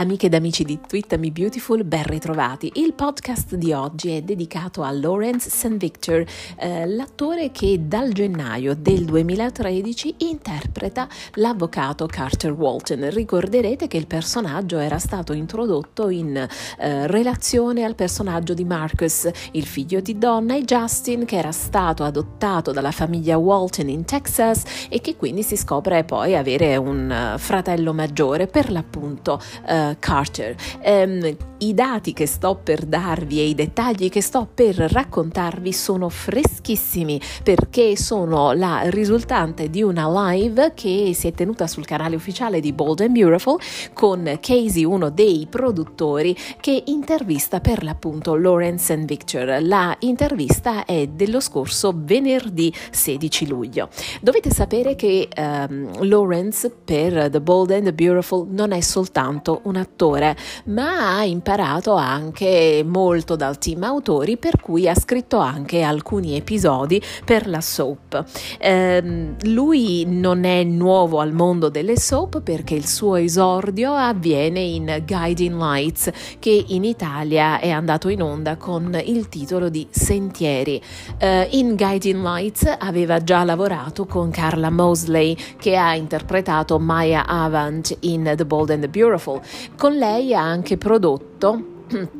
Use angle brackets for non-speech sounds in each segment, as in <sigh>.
Amiche ed amici di Twitter Me Beautiful, ben ritrovati. Il podcast di oggi è dedicato a Lawrence St. Victor, eh, l'attore che dal gennaio del 2013 interpreta l'avvocato Carter Walton. Ricorderete che il personaggio era stato introdotto in eh, relazione al personaggio di Marcus, il figlio di Donna e Justin, che era stato adottato dalla famiglia Walton in Texas e che quindi si scopre poi avere un uh, fratello maggiore, per l'appunto uh, Carter. Um, I dati che sto per darvi e i dettagli che sto per raccontarvi sono freschissimi perché sono la risultante di una live che si è tenuta sul canale ufficiale di Bold and Beautiful con Casey, uno dei produttori, che intervista per l'appunto Lawrence and Victor. La intervista è dello scorso venerdì 16 luglio. Dovete sapere che um, Lawrence per The Bold and the Beautiful non è soltanto un attore, ma ha imparato anche molto dal team autori, per cui ha scritto anche alcuni episodi per la soap. Eh, lui non è nuovo al mondo delle soap perché il suo esordio avviene in Guiding Lights, che in Italia è andato in onda con il titolo di Sentieri. Eh, in Guiding Lights aveva già lavorato con Carla Mosley, che ha interpretato Maya Avant in The Bold and the Beautiful. Con lei ha anche prodotto <clears throat>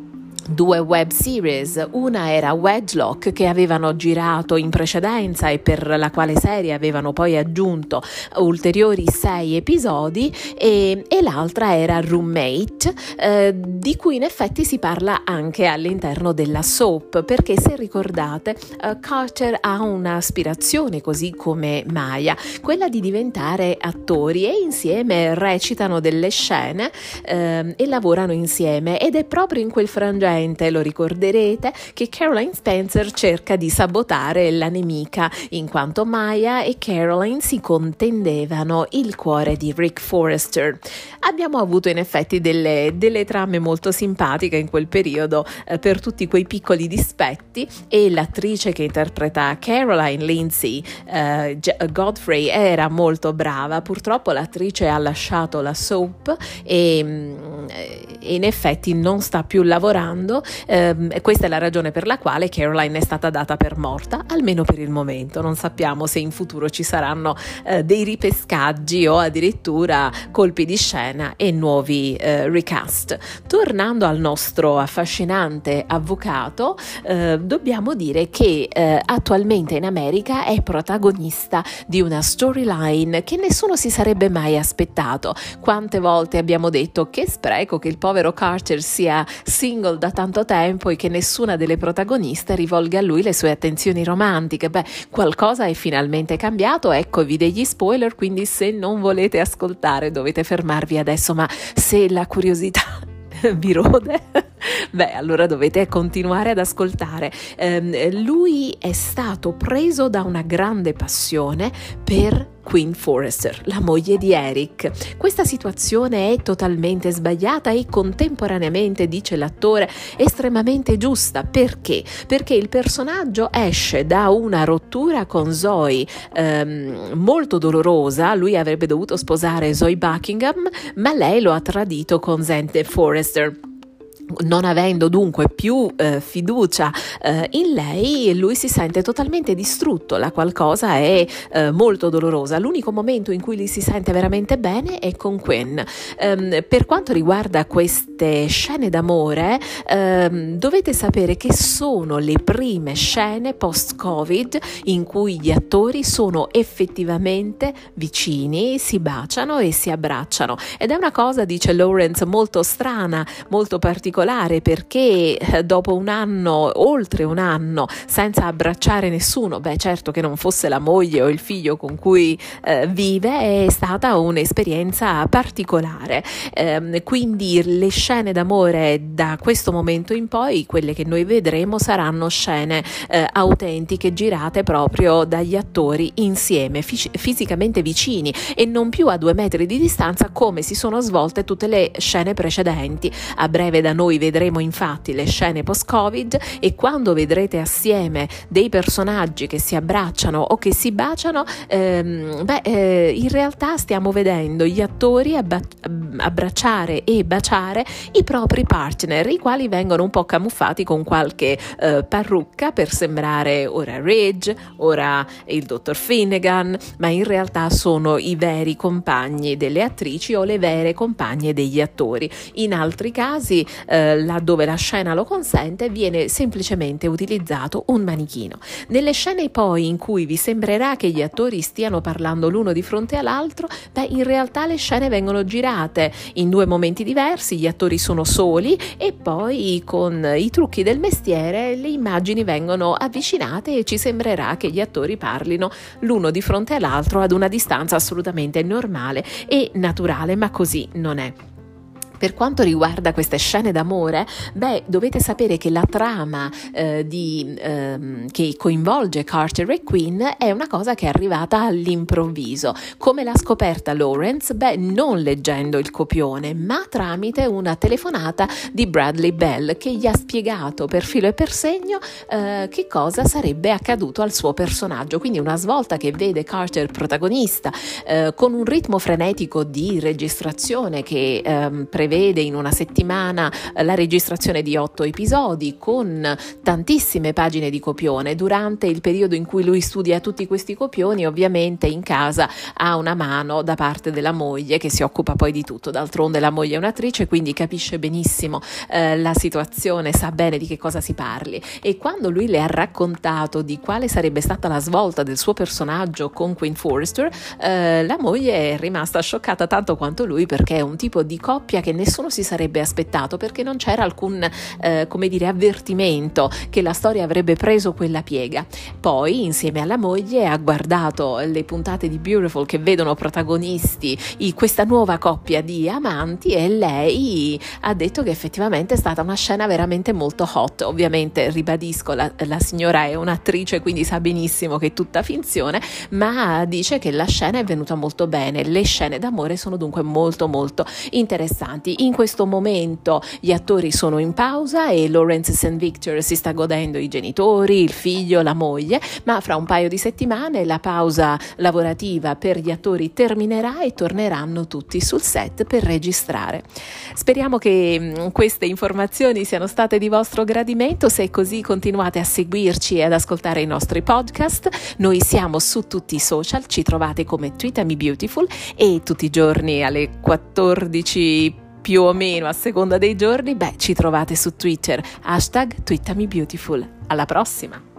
due web series, una era Wedgelock che avevano girato in precedenza e per la quale serie avevano poi aggiunto ulteriori sei episodi e, e l'altra era Roommate eh, di cui in effetti si parla anche all'interno della soap perché se ricordate eh, Carter ha un'aspirazione così come Maya, quella di diventare attori e insieme recitano delle scene eh, e lavorano insieme ed è proprio in quel frangente sicuramente lo ricorderete che Caroline Spencer cerca di sabotare la nemica in quanto Maya e Caroline si contendevano il cuore di Rick Forrester. Abbiamo avuto in effetti delle, delle trame molto simpatiche in quel periodo eh, per tutti quei piccoli dispetti e l'attrice che interpreta Caroline Lindsay eh, Godfrey era molto brava. Purtroppo l'attrice ha lasciato la soap e, mm, e in effetti non sta più lavorando mondo ehm, questa è la ragione per la quale Caroline è stata data per morta, almeno per il momento. Non sappiamo se in futuro ci saranno eh, dei ripescaggi o addirittura colpi di scena e nuovi eh, recast. Tornando al nostro affascinante avvocato, eh, dobbiamo dire che eh, attualmente in America è protagonista di una storyline che nessuno si sarebbe mai aspettato. Quante volte abbiamo detto che spreco che il povero Carter sia single da tanto tempo e che nessuna delle protagoniste rivolga a lui le sue attenzioni romantiche. Beh, qualcosa è finalmente cambiato, eccovi degli spoiler, quindi se non volete ascoltare dovete fermarvi adesso, ma se la curiosità <laughs> vi rode, <laughs> beh, allora dovete continuare ad ascoltare. Eh, lui è stato preso da una grande passione per Queen Forrester, la moglie di Eric. Questa situazione è totalmente sbagliata e contemporaneamente, dice l'attore, estremamente giusta. Perché? Perché il personaggio esce da una rottura con Zoe ehm, molto dolorosa, lui avrebbe dovuto sposare Zoe Buckingham, ma lei lo ha tradito con Zente Forrester non avendo dunque più eh, fiducia eh, in lei, lui si sente totalmente distrutto, la qualcosa è eh, molto dolorosa. L'unico momento in cui lui si sente veramente bene è con Quen. Um, per quanto riguarda queste scene d'amore, um, dovete sapere che sono le prime scene post-Covid in cui gli attori sono effettivamente vicini, si baciano e si abbracciano. Ed è una cosa, dice Lawrence, molto strana, molto particolare particolare perché eh, dopo un anno, oltre un anno, senza abbracciare nessuno, beh certo che non fosse la moglie o il figlio con cui eh, vive, è stata un'esperienza particolare. Eh, quindi le scene d'amore da questo momento in poi, quelle che noi vedremo, saranno scene eh, autentiche girate proprio dagli attori insieme, fis- fisicamente vicini e non più a due metri di distanza come si sono svolte tutte le scene precedenti. A breve da noi Noi vedremo infatti le scene post-Covid e quando vedrete assieme dei personaggi che si abbracciano o che si baciano, ehm, beh, eh, in realtà stiamo vedendo gli attori abba- abbracciare e baciare i propri partner, i quali vengono un po' camuffati con qualche eh, parrucca per sembrare ora Ridge, ora il dottor Finnegan, ma in realtà sono i veri compagni delle attrici o le vere compagne degli attori. In altri casi, eh, laddove la scena lo consente, viene semplicemente utilizzato un manichino. Nelle scene poi in cui vi sembrerà che gli attori stiano parlando l'uno di fronte all'altro, beh, in realtà le scene vengono girate in due momenti diversi, gli attori sono soli e poi con i trucchi del mestiere le immagini vengono avvicinate e ci sembrerà che gli attori parlino l'uno di fronte all'altro ad una distanza assolutamente normale e naturale, ma così non è. Per quanto riguarda queste scene d'amore, beh, dovete sapere che la trama eh, di, ehm, che coinvolge Carter e Quinn è una cosa che è arrivata all'improvviso. Come l'ha scoperta Lawrence? Beh, non leggendo il copione, ma tramite una telefonata di Bradley Bell che gli ha spiegato per filo e per segno eh, che cosa sarebbe accaduto al suo personaggio. Quindi una svolta che vede Carter protagonista eh, con un ritmo frenetico di registrazione che ehm, prevede prevede in una settimana eh, la registrazione di otto episodi con tantissime pagine di copione. Durante il periodo in cui lui studia tutti questi copioni, ovviamente in casa ha una mano da parte della moglie che si occupa poi di tutto. D'altronde la moglie è un'attrice, quindi capisce benissimo eh, la situazione, sa bene di che cosa si parli. E quando lui le ha raccontato di quale sarebbe stata la svolta del suo personaggio con Queen Forrester, eh, la moglie è rimasta scioccata tanto quanto lui perché è un tipo di coppia che nessuno si sarebbe aspettato perché non c'era alcun, eh, come dire, avvertimento che la storia avrebbe preso quella piega. Poi, insieme alla moglie, ha guardato le puntate di Beautiful che vedono protagonisti questa nuova coppia di amanti e lei ha detto che effettivamente è stata una scena veramente molto hot. Ovviamente, ribadisco, la, la signora è un'attrice, quindi sa benissimo che è tutta finzione, ma dice che la scena è venuta molto bene. Le scene d'amore sono dunque molto molto interessanti avanti. In questo momento gli attori sono in pausa e Lawrence St. Victor si sta godendo i genitori, il figlio, la moglie, ma fra un paio di settimane la pausa lavorativa per gli attori terminerà e torneranno tutti sul set per registrare. Speriamo che mm, queste informazioni siano state di vostro gradimento, se è così continuate a seguirci e ad ascoltare i nostri podcast. Noi siamo su tutti i social, ci trovate come Tweetami Beautiful e tutti i giorni alle 14 più o meno a seconda dei giorni, beh, ci trovate su Twitter, hashtag TweetamiBeautiful. Alla prossima!